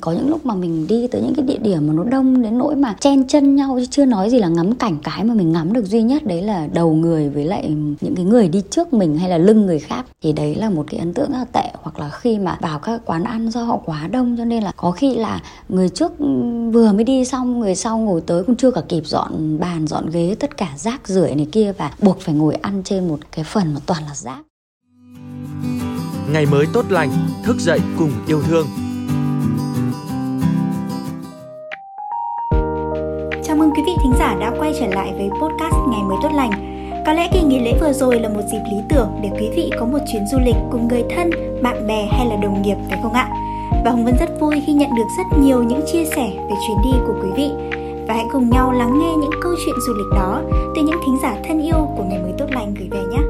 có những lúc mà mình đi tới những cái địa điểm mà nó đông đến nỗi mà chen chân nhau, chứ chưa nói gì là ngắm cảnh. Cái mà mình ngắm được duy nhất đấy là đầu người với lại những cái người đi trước mình hay là lưng người khác. Thì đấy là một cái ấn tượng rất là tệ. Hoặc là khi mà vào các quán ăn do họ quá đông, cho nên là có khi là người trước vừa mới đi xong, người sau ngồi tới cũng chưa cả kịp dọn bàn, dọn ghế, tất cả rác rưởi này kia, và buộc phải ngồi ăn trên một cái phần mà toàn là rác. Ngày mới tốt lành, thức dậy cùng yêu thương. Trở lại với podcast Ngày mới tốt lành. Có lẽ kỳ nghỉ lễ vừa rồi là một dịp lý tưởng để quý vị có một chuyến du lịch cùng người thân, bạn bè hay là đồng nghiệp phải không ạ? Và Hồng Vân rất vui khi nhận được rất nhiều những chia sẻ về chuyến đi của quý vị. Và hãy cùng nhau lắng nghe những câu chuyện du lịch đó từ những thính giả thân yêu của Ngày mới tốt lành gửi về nhé.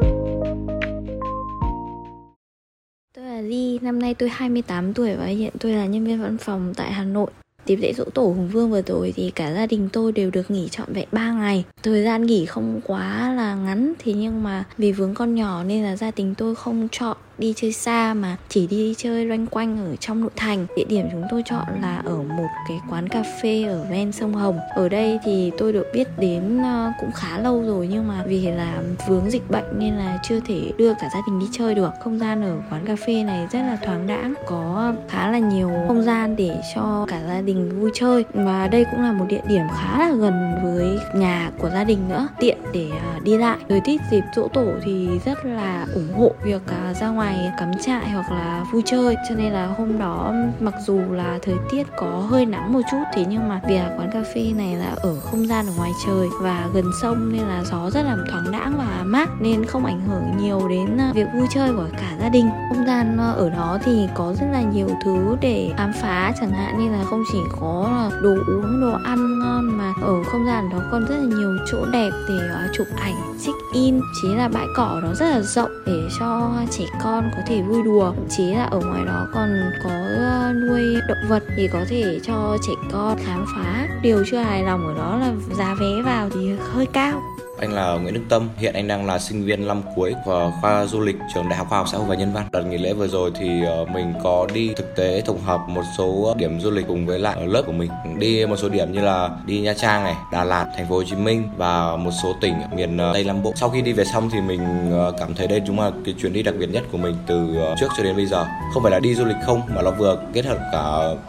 Tôi là Ly, năm nay tôi 28 tuổi và hiện tôi là nhân viên văn phòng tại Hà Nội. Dịp lễ dỗ tổ Hùng Vương vừa rồi thì cả gia đình tôi đều được nghỉ trọn vẹn 3 ngày. Thời gian nghỉ không quá là ngắn, thế nhưng mà vì vướng con nhỏ nên là gia đình tôi không chọn đi chơi xa mà chỉ đi chơi loanh quanh ở trong nội thành. Địa điểm chúng tôi chọn là ở một cái quán cà phê ở ven sông hồng. Ở đây thì tôi được biết đến ờ, cũng khá lâu rồi nhưng mà vì là vướng dịch bệnh nên là chưa thể đưa cả gia đình đi chơi được. Không gian ở quán cà phê này rất là thoáng đãng, có khá là nhiều không gian để cho cả gia đình vui chơi. Và đây cũng là một địa điểm khá là gần với nhà của gia đình nữa, tiện để à, đi lại. Thời tiết dịp dỗ tổ thì rất là ủng hộ việc à, ra ngoài ngoài cắm trại hoặc là vui chơi, cho nên là hôm đó mặc dù là thời tiết có hơi nắng một chút, thế nhưng mà vì là quán cà phê này là ở không gian ở ngoài trời và gần sông nên là gió rất là thoáng đãng và mát, nên không ảnh hưởng nhiều đến ờ, việc vui chơi của cả gia đình. Không gian ờ, ở đó thì có rất là nhiều thứ để khám phá chẳng hạn, như là không chỉ có là đồ uống, đồ ăn ngon mà ở không gian đó còn rất là nhiều chỗ đẹp để chụp ảnh, check in. Chỉ là bãi cỏ đó rất là rộng để cho trẻ con con có thể vui đùa, thậm chí là ở ngoài đó còn có ờ, nuôi động vật thì có thể cho trẻ con khám phá. Điều chưa hài lòng ở đó là giá vé vào thì hơi cao anh là Nguyễn Đức Tâm, hiện anh đang là sinh viên năm cuối của khoa du lịch trường Đại học Khoa học Xã hội và Nhân văn. Đợt nghỉ lễ vừa rồi thì ờ, mình có đi thực tế tổng hợp một số điểm du lịch cùng với lại lớp của mình. Đi một số điểm như là đi Nha Trang này, Đà Lạt, Thành phố Hồ Chí Minh và một số tỉnh miền ờ, Tây Nam Bộ. Sau khi đi về xong thì mình ờ, cảm thấy đây chúng là cái chuyến đi đặc biệt nhất của mình từ trước cho đến bây giờ. Không phải là đi du lịch không mà nó vừa kết hợp cả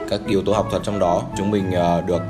các yếu tố học thuật trong đó. Chúng mình được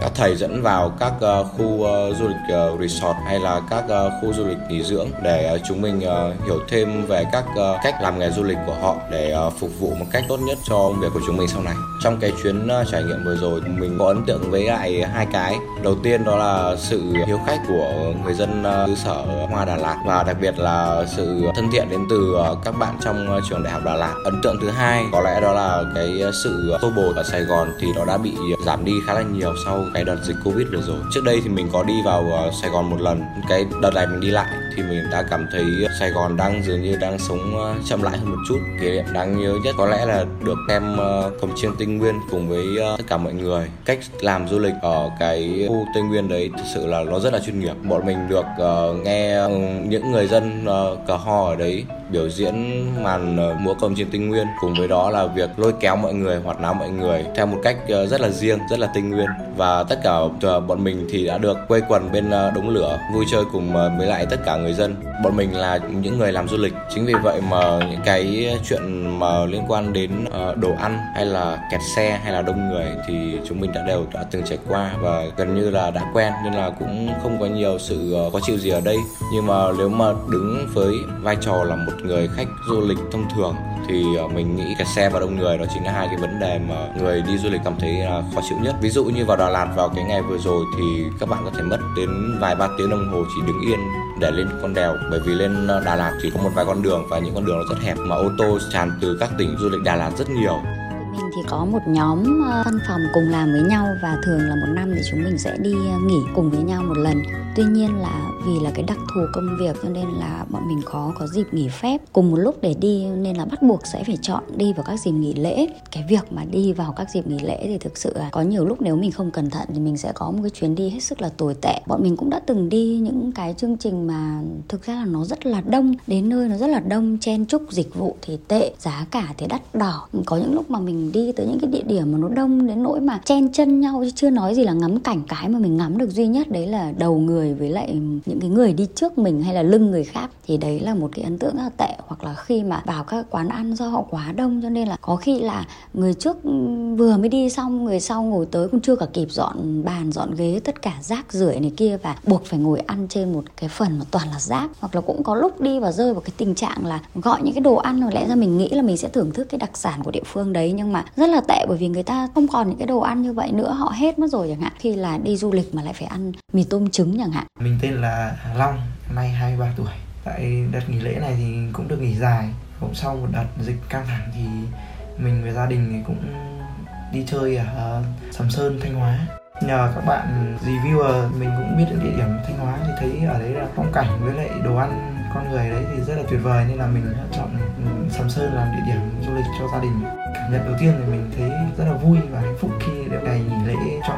các thầy dẫn vào các khu du lịch resort hay là là các ờ, khu du lịch nghỉ dưỡng để ờ, chúng mình ờ, hiểu thêm về các cách làm nghề du lịch của họ để phục vụ một cách tốt nhất cho công việc của chúng mình sau này. Trong cái chuyến trải nghiệm vừa rồi, mình có ấn tượng với lại hai cái. Đầu tiên đó là sự hiếu khách của người dân xứ sở Hoa Đà Lạt và đặc biệt là sự thân thiện đến từ các bạn trong trường Đại học Đà Lạt. Ấn tượng thứ hai có lẽ đó là cái sự tô bồ ở Sài Gòn thì nó đã bị giảm đi khá là nhiều sau cái đợt dịch Covid vừa rồi. Trước đây thì mình có đi vào Sài Gòn một lần cái đợt này mình đi lại thì mình đã cảm thấy Sài Gòn đang dường như đang sống ờ, chậm lại hơn một chút. Kỷ niệm đáng nhớ nhất có lẽ là được xem ờ, cổng chiêng Tây Nguyên cùng với ờ, tất cả mọi người cách làm du lịch ở cái khu Tây Nguyên đấy thực sự là nó rất là chuyên nghiệp. Bọn mình được nghe ừ, những người dân cờ hò ở đấy biểu diễn màn múa cồng chiêng tinh nguyên. Cùng với đó là việc lôi kéo mọi người, hoạt náo mọi người theo một cách ờ, rất là riêng, rất là tinh nguyên. Và tất cả ờ, bọn mình thì đã được quây quần bên ờ, đống lửa, vui chơi cùng với lại tất cả người dân. Bọn mình là những người làm du lịch, chính vì vậy mà những cái chuyện mà liên quan đến đồ ăn hay là kẹt xe hay là đông người thì chúng mình đã đều đã từng trải qua và gần như là đã quen, nên là cũng không có nhiều sự khó chịu gì ở đây. Nhưng mà nếu mà đứng với vai trò là một người khách du lịch thông thường thì ờ, mình nghĩ kẹt xe và đông người đó chính là hai cái vấn đề mà người đi du lịch cảm thấy là khó chịu nhất. Ví dụ như vào Đà Lạt vào cái ngày vừa rồi thì các bạn có thể mất đến vài ba tiếng đồng hồ chỉ đứng yên để lên con đèo. Bởi vì lên ờ, Đà Lạt chỉ có một vài con đường và những con đường nó rất hẹp mà ô tô tràn từ các tỉnh du lịch Đà Lạt rất nhiều. Mình thì có một nhóm ờ, văn phòng cùng làm với nhau và thường là một năm thì chúng mình sẽ đi nghỉ cùng với nhau một lần tuy nhiên là vì là cái đặc thù công việc cho nên là bọn mình khó có dịp nghỉ phép. Cùng một lúc để đi nên là bắt buộc sẽ phải chọn đi vào các dịp nghỉ lễ. Cái việc mà đi vào các dịp nghỉ lễ thì thực sự là có nhiều lúc nếu mình không cẩn thận thì mình sẽ có một cái chuyến đi hết sức là tồi tệ. Bọn mình cũng đã từng đi những cái chương trình mà thực ra là nó rất là đông. Đến nơi nó rất là đông, chen chúc dịch vụ thì tệ, giá cả thì đắt đỏ. Có những lúc mà mình đi tới những cái địa điểm mà nó đông đến nỗi mà chen chân nhau chứ chưa nói gì là ngắm cảnh. Cái mà mình ngắm được duy nhất đấy là đầu người với lại những cái người đi trước mình hay là lưng người khác thì đấy là một cái ấn tượng rất là tệ. Hoặc là khi mà vào các quán ăn do họ quá đông cho nên là có khi là người trước vừa mới đi xong, người sau ngồi tới cũng chưa cả kịp dọn bàn, dọn ghế, tất cả rác rưởi này kia và buộc phải ngồi ăn trên một cái phần mà toàn là rác. Hoặc là cũng có lúc đi và rơi vào cái tình trạng là gọi những cái đồ ăn rồi lẽ ra mình nghĩ là mình sẽ thưởng thức cái đặc sản của địa phương đấy, nhưng mà rất là tệ bởi vì người ta không còn những cái đồ ăn như vậy nữa. Họ hết mất rồi chẳng hạn. Khi là đi du lịch mà lại phải ăn mì tôm trứng chẳng hạn mình tên là Hà Long, nay 23 tuổi. Tại đợt nghỉ lễ này thì cũng được nghỉ dài. Cũng sau một đợt dịch căng thẳng thì mình với gia đình thì cũng đi chơi ở Sầm Sơn, Thanh Hóa. Nhờ các bạn reviewer, mình cũng biết được địa điểm Thanh Hóa thì thấy ở đấy là phong cảnh với lại đồ ăn con người đấy thì rất là tuyệt vời nên là mình đã chọn Sầm Sơn làm địa điểm du lịch cho gia đình. Cảm nhận đầu tiên thì mình thấy rất là vui và hạnh phúc khi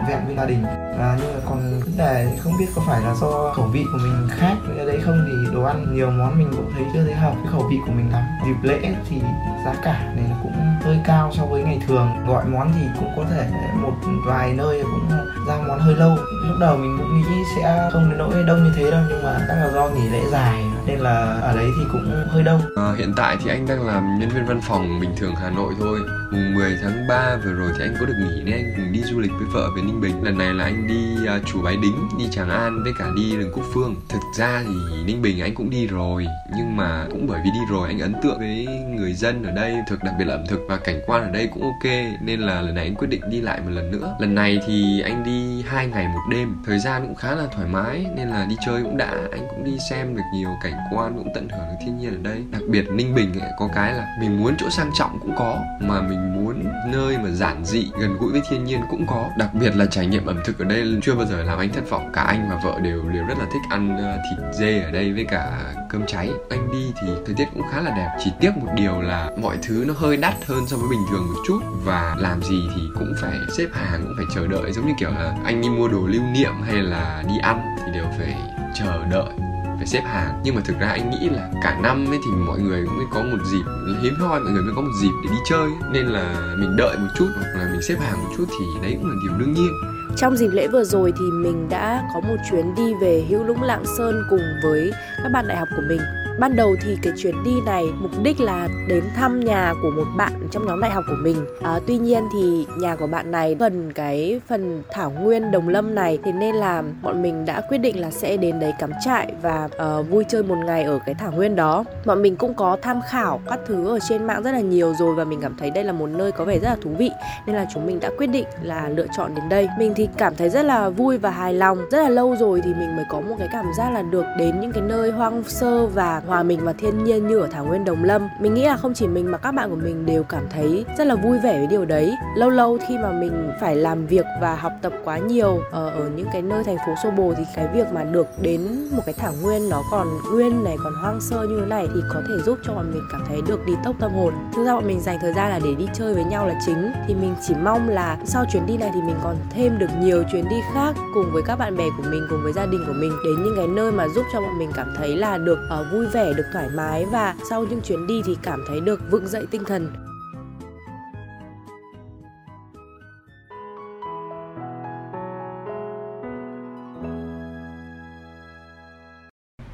vẹn với gia đình. Và nhưng mà còn vấn đề không biết có phải là do khẩu vị của mình khác ở đấy không thì đồ ăn nhiều món mình cũng thấy chưa thấy hợp với khẩu vị của mình lắm. Dịp lễ thì giá cả này cũng hơi cao so với ngày thường. Gọi món thì cũng có thể một vài nơi cũng ra món hơi lâu. Lúc đầu mình cũng nghĩ sẽ không đến nỗi đông như thế đâu nhưng mà chắc là do nghỉ lễ dài nên là ở đấy thì cũng hơi đông. À, hiện tại thì anh đang làm nhân viên văn phòng bình thường Hà Nội thôi mùng 10 tháng 3 vừa rồi thì anh có được nghỉ nên anh cùng đi du lịch với vợ về Ninh Bình. Lần này là anh đi uh, chùa Bái Đính đi Tràng An với cả đi đường Cúc Phương. Thực ra thì Ninh Bình anh cũng đi rồi nhưng mà cũng bởi vì đi rồi anh ấn tượng với người dân ở đây thực đặc biệt là ẩm thực và cảnh quan ở đây cũng ok nên là lần này anh quyết định đi lại một lần nữa. Lần này thì anh đi hai ngày một đêm thời gian cũng khá là thoải mái nên là đi chơi cũng đã. Anh cũng đi xem được nhiều cảnh quan cũng tận hưởng được thiên nhiên ở đây. Đặc biệt ninh bình ấy, có cái là mình muốn chỗ sang trọng cũng có mà mình muốn nơi mà giản dị, gần gũi với thiên nhiên cũng có. Đặc biệt là trải nghiệm ẩm thực ở đây, chưa bao giờ làm anh thất vọng. Cả anh và vợ đều đều rất là thích ăn ờ, thịt dê ở đây với cả cơm cháy. Anh đi thì thời tiết cũng khá là đẹp, chỉ tiếc một điều là mọi thứ nó hơi đắt hơn so với bình thường một chút. Và làm gì thì cũng phải xếp hàng, cũng phải chờ đợi. Giống như kiểu là anh đi mua đồ lưu niệm hay là đi ăn thì đều phải chờ đợi phải xếp hàng. Nhưng mà thực ra anh nghĩ là cả năm ấy thì mọi người cũng mới có một dịp, hiếm hoi mọi người mới có một dịp để đi chơi. Nên là mình đợi một chút hoặc là mình xếp hàng một chút thì đấy cũng là điều đương nhiên. Trong dịp lễ vừa rồi thì mình đã có một chuyến đi về Hữu Lũng Lạng Sơn cùng với các bạn đại học của mình ban đầu thì cái chuyến đi này mục đích là đến thăm nhà của một bạn trong nhóm đại học của mình. À, tuy nhiên thì nhà của bạn này gần cái phần thảo nguyên đồng lâm này thế nên là bọn mình đã quyết định là sẽ đến đấy cắm trại và uh, vui chơi một ngày ở cái thảo nguyên đó. Bọn mình cũng có tham khảo các thứ ở trên mạng rất là nhiều rồi và mình cảm thấy đây là một nơi có vẻ rất là thú vị nên là chúng mình đã quyết định là lựa chọn đến đây. Mình thì cảm thấy rất là vui và hài lòng. Rất là lâu rồi thì mình mới có một cái cảm giác là được đến những cái nơi hoang sơ và hòa mình vào thiên nhiên như ở thảo nguyên đồng lâm mình nghĩ là không chỉ mình mà các bạn của mình đều cảm thấy rất là vui vẻ với điều đấy. Lâu lâu khi mà mình phải làm việc và học tập quá nhiều ở, ở những cái nơi thành phố xô bồ thì cái việc mà được đến một cái thảo nguyên nó còn nguyên này còn hoang sơ như thế này thì có thể giúp cho bọn mình cảm thấy được đi tốc tâm hồn. Thực ra bọn mình dành thời gian là để đi chơi với nhau là chính. Thì mình chỉ mong là sau chuyến đi này thì mình còn thêm được nhiều chuyến đi khác cùng với các bạn bè của mình cùng với gia đình của mình đến những cái nơi mà giúp cho bọn mình cảm thấy là được uh, vui vẻ được thoải mái và sau những chuyến đi thì cảm thấy được vững dậy tinh thần.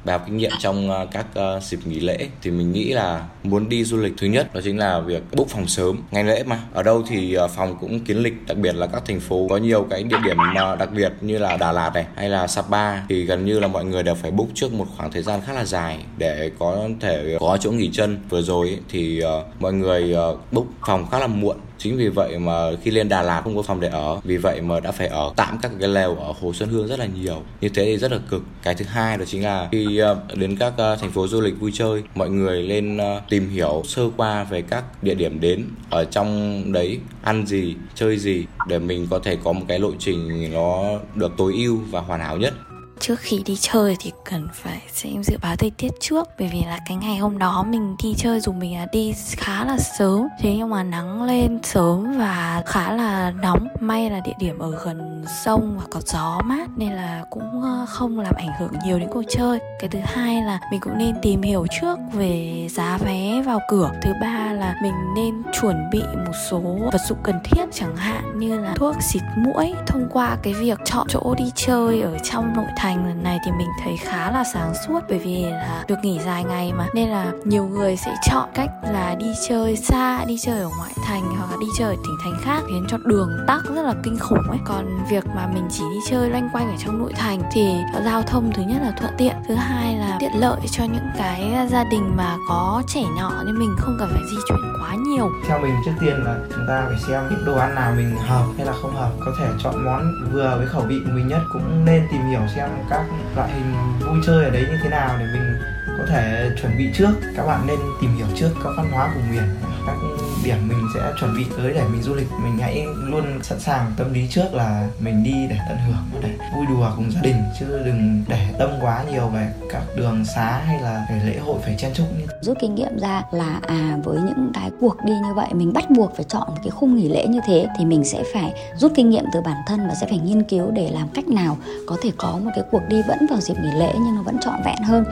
Bài học kinh nghiệm trong uh, các uh, dịp nghỉ lễ thì mình nghĩ là muốn đi du lịch thứ nhất đó chính là việc book phòng sớm ngày lễ mà. Ở đâu thì uh, phòng cũng kiến lịch đặc biệt là các thành phố có nhiều cái địa điểm đặc biệt như là Đà Lạt này hay là Sapa thì gần như là mọi người đều phải book trước một khoảng thời gian khá là dài để có thể có chỗ nghỉ chân. Vừa rồi thì mọi người book phòng khá là muộn chính vì vậy mà khi lên Đà Lạt không có phòng để ở, vì vậy mà đã phải ở tạm các cái lều ở Hồ Xuân Hương rất là nhiều. Như thế thì rất là cực. Cái thứ hai đó chính là khi ờ, đến các ờ, thành phố du lịch vui chơi, mọi người lên ờ, tìm hiểu sơ qua về các địa điểm đến, ở trong đấy ăn gì, chơi gì để mình có thể có một cái lộ trình nó được tối ưu và hoàn hảo nhất trước khi đi chơi thì cần phải xem dự báo thời tiết trước, bởi vì là cái ngày hôm đó mình đi chơi dù mình là đi khá là sớm. Thế nhưng mà nắng lên sớm và khá là nóng. May là địa điểm ở gần sông và có gió mát, nên là cũng ờ, không làm ảnh hưởng nhiều đến cuộc chơi. Cái thứ hai là mình cũng nên tìm hiểu trước về giá vé vào cửa. Thứ ba là mình nên chuẩn bị một số vật dụng cần thiết, chẳng hạn như là thuốc xịt mũi. Thông qua cái việc chọn chỗ đi chơi ở trong nội thành thành lần này thì mình thấy khá là sáng suốt bởi vì là được nghỉ dài ngày mà. Nên là nhiều người sẽ chọn cách là đi chơi xa, đi chơi ở ngoại thành hoặc là đi chơi ở tỉnh thành khác khiến cho đường tắc rất là kinh khủng ấy. Còn việc mà mình chỉ đi chơi loanh quanh ở trong nội thành thì giao thông thứ nhất là thuận tiện, thứ hai là tiện lợi cho những cái gia đình mà có trẻ nhỏ nên mình không cần phải di chuyển quá nhiều. Theo mình trước tiên là chúng ta phải xem những đồ ăn nào mình hợp hay là không hợp. Có thể chọn món vừa với khẩu vị của mình nhất cũng nên tìm hiểu xem các loại hình vui chơi ở đấy như thế nào để mình có thể chuẩn bị trước? Các bạn nên tìm hiểu trước các văn hóa vùng miền, các điểm mình sẽ chuẩn bị tới để mình du lịch, mình hãy luôn sẵn sàng tâm lý trước là mình đi để tận hưởng để vui đùa cùng gia đình, chứ đừng để tâm quá nhiều về các đường xá hay là về lễ hội phải chen chúc như rút kinh nghiệm ra là à với những cái cuộc đi như vậy, mình bắt buộc phải chọn một cái khung nghỉ lễ như thế thì mình sẽ phải rút kinh nghiệm từ bản thân và sẽ phải nghiên cứu để làm cách nào có thể có một cái cuộc đi vẫn vào dịp nghỉ lễ nhưng nó vẫn trọn vẹn hơn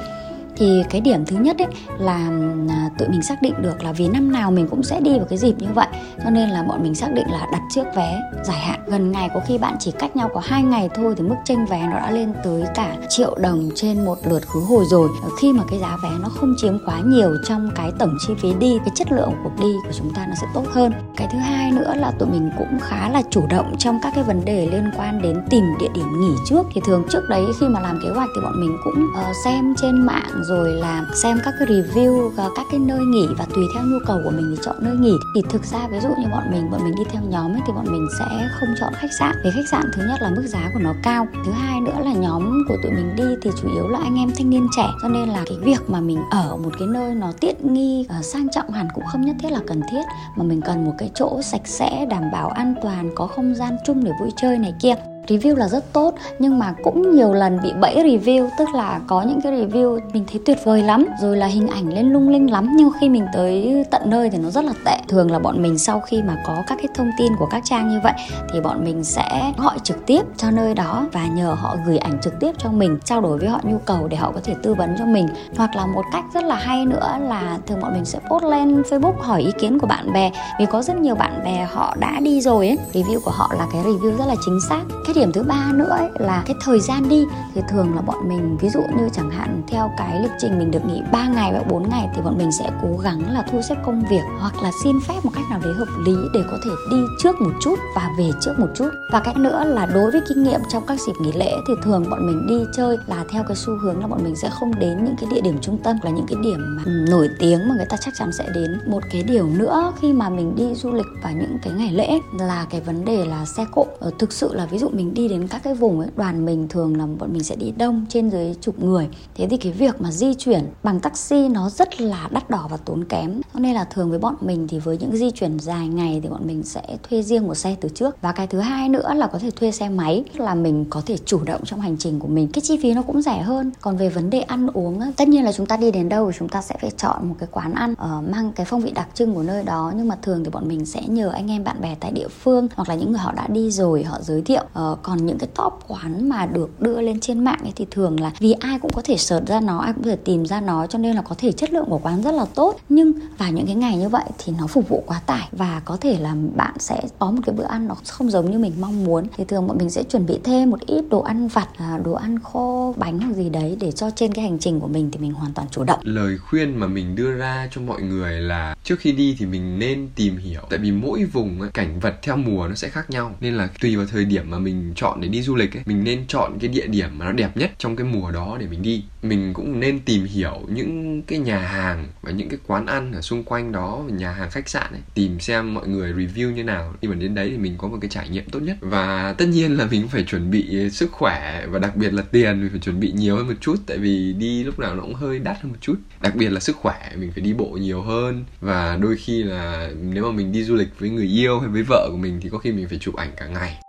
thì cái điểm thứ nhất ấy là à, tụi mình xác định được là vì năm nào mình cũng sẽ đi vào cái dịp như vậy. Cho nên là bọn mình xác định là đặt trước vé dài hạn. Gần ngày có khi bạn chỉ cách nhau có hai ngày thôi thì mức tranh vé nó đã lên tới cả triệu đồng trên một lượt khứ hồi rồi. Ờ, khi mà cái giá vé nó không chiếm quá nhiều trong cái tổng chi phí đi cái chất lượng của cuộc đi của chúng ta nó sẽ tốt hơn. Cái thứ hai nữa là tụi mình cũng khá là chủ động trong các cái vấn đề liên quan đến tìm địa điểm nghỉ trước. Thì thường trước đấy khi mà làm kế hoạch thì bọn mình cũng uh, xem trên mạng rồi là xem các cái review các cái nơi nghỉ và tùy theo nhu cầu của mình thì chọn nơi nghỉ. Thì thực ra ví dụ như bọn mình bọn mình đi theo nhóm ấy, thì bọn mình sẽ không chọn khách sạn. Vì khách sạn thứ nhất là mức giá của nó cao thứ hai nữa là nhóm của tụi mình đi thì chủ yếu là anh em thanh niên trẻ. Cho nên là cái việc mà mình ở một cái nơi nó tiện nghi uh, sang trọng hẳn cũng không nhất thiết là cần thiết mà mình cần một cái chỗ sạch sẽ đảm bảo an toàn có không gian chung để vui chơi này kia review là rất tốt, nhưng mà cũng nhiều lần bị bẫy review, tức là có những cái review mình thấy tuyệt vời lắm, rồi là hình ảnh lên lung linh lắm, nhưng khi mình tới tận nơi thì nó rất là tệ. Thường là bọn mình sau khi mà có các cái thông tin của các trang như vậy, thì bọn mình sẽ gọi trực tiếp cho nơi đó và nhờ họ gửi ảnh trực tiếp cho mình, trao đổi với họ nhu cầu để họ có thể tư vấn cho mình. Hoặc là một cách rất là hay nữa là thường bọn mình sẽ post lên facebook hỏi ý kiến của bạn bè, vì có rất nhiều bạn bè họ đã đi rồi ấy. Review của họ là cái review rất là chính xác, cái cái điểm thứ ba nữa ấy, là cái thời gian đi thì thường là bọn mình, ví dụ như chẳng hạn theo cái lịch trình mình được nghỉ 3 ngày và 4 ngày thì bọn mình sẽ cố gắng là thu xếp công việc hoặc là xin phép một cách nào đấy hợp lý để có thể đi trước một chút và về trước một chút. Và cách nữa là đối với kinh nghiệm trong các dịp nghỉ lễ thì thường bọn mình đi chơi là theo cái xu hướng là bọn mình sẽ không đến những cái địa điểm trung tâm, là những cái điểm mà ừ, nổi tiếng mà người ta chắc chắn sẽ đến. Một cái điều nữa khi mà mình đi du lịch vào những cái ngày lễ là cái vấn đề là xe cộ. Ờ, thực sự là ví dụ mình đi đến các cái vùng ấy đoàn mình thường là bọn mình sẽ đi đông trên dưới chục người. Thế thì cái việc mà di chuyển bằng taxi nó rất là đắt đỏ và tốn kém. Cho nên là thường với bọn mình thì với những di chuyển dài ngày thì bọn mình sẽ thuê riêng một xe từ trước. Và cái thứ hai nữa là có thể thuê xe máy là mình có thể chủ động trong hành trình của mình. Cái chi phí nó cũng rẻ hơn. Còn về vấn đề ăn uống tất nhiên là chúng ta đi đến đâu thì chúng ta sẽ phải chọn một cái quán ăn ở mang cái phong vị đặc trưng của nơi đó. Nhưng mà thường thì bọn mình sẽ nhờ anh em bạn bè tại địa phương hoặc là những người họ đã đi rồi họ giới thiệu uh, còn những cái top quán mà được đưa lên trên mạng ấy, thì thường là vì ai cũng có thể search ra nó, ai cũng có thể tìm ra nó, cho nên là có thể chất lượng của quán rất là tốt. Nhưng vào những cái ngày như vậy thì nó phục vụ quá tải và có thể là bạn sẽ có một cái bữa ăn nó không giống như mình mong muốn. Thì thường bọn mình sẽ chuẩn bị thêm một ít đồ ăn vặt à, đồ ăn khô bánh hoặc gì đấy để cho trên cái hành trình của mình thì mình hoàn toàn chủ động. Lời khuyên mà mình đưa ra cho mọi người là trước khi đi thì mình nên tìm hiểu. Tại vì mỗi vùng cảnh vật theo mùa nó sẽ khác nhau. Nên là tùy vào thời điểm mà mình chọn để đi du lịch ấy, mình nên chọn cái địa điểm mà nó đẹp nhất trong cái mùa đó để mình đi. Mình cũng nên tìm hiểu những cái nhà hàng và những cái quán ăn ở xung quanh đó, nhà hàng khách sạn ấy, tìm xem mọi người review như nào. Khi mà đến đấy thì mình có một cái trải nghiệm tốt nhất. Và tất nhiên là mình cũng phải chuẩn bị sức khỏe và đặc biệt là tiền, mình phải chuẩn bị nhiều hơn một chút, tại vì đi lúc nào nó cũng hơi đắt hơn một chút. Đặc biệt là sức khỏe, mình phải đi bộ nhiều hơn. Và đôi khi là nếu mà mình đi du lịch với người yêu hay với vợ của mình thì có khi mình phải chụp ảnh cả ngày.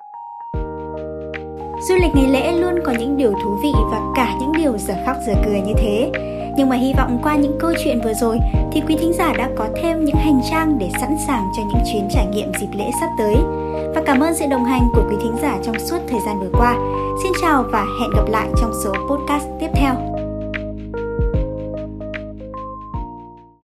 Du lịch ngày lễ luôn có những điều thú vị và cả những điều giờ khóc giờ cười như thế. Nhưng mà hy vọng qua những câu chuyện vừa rồi thì quý thính giả đã có thêm những hành trang để sẵn sàng cho những chuyến trải nghiệm dịp lễ sắp tới. Và cảm ơn sự đồng hành của quý thính giả trong suốt thời gian vừa qua. Xin chào và hẹn gặp lại trong số podcast tiếp theo.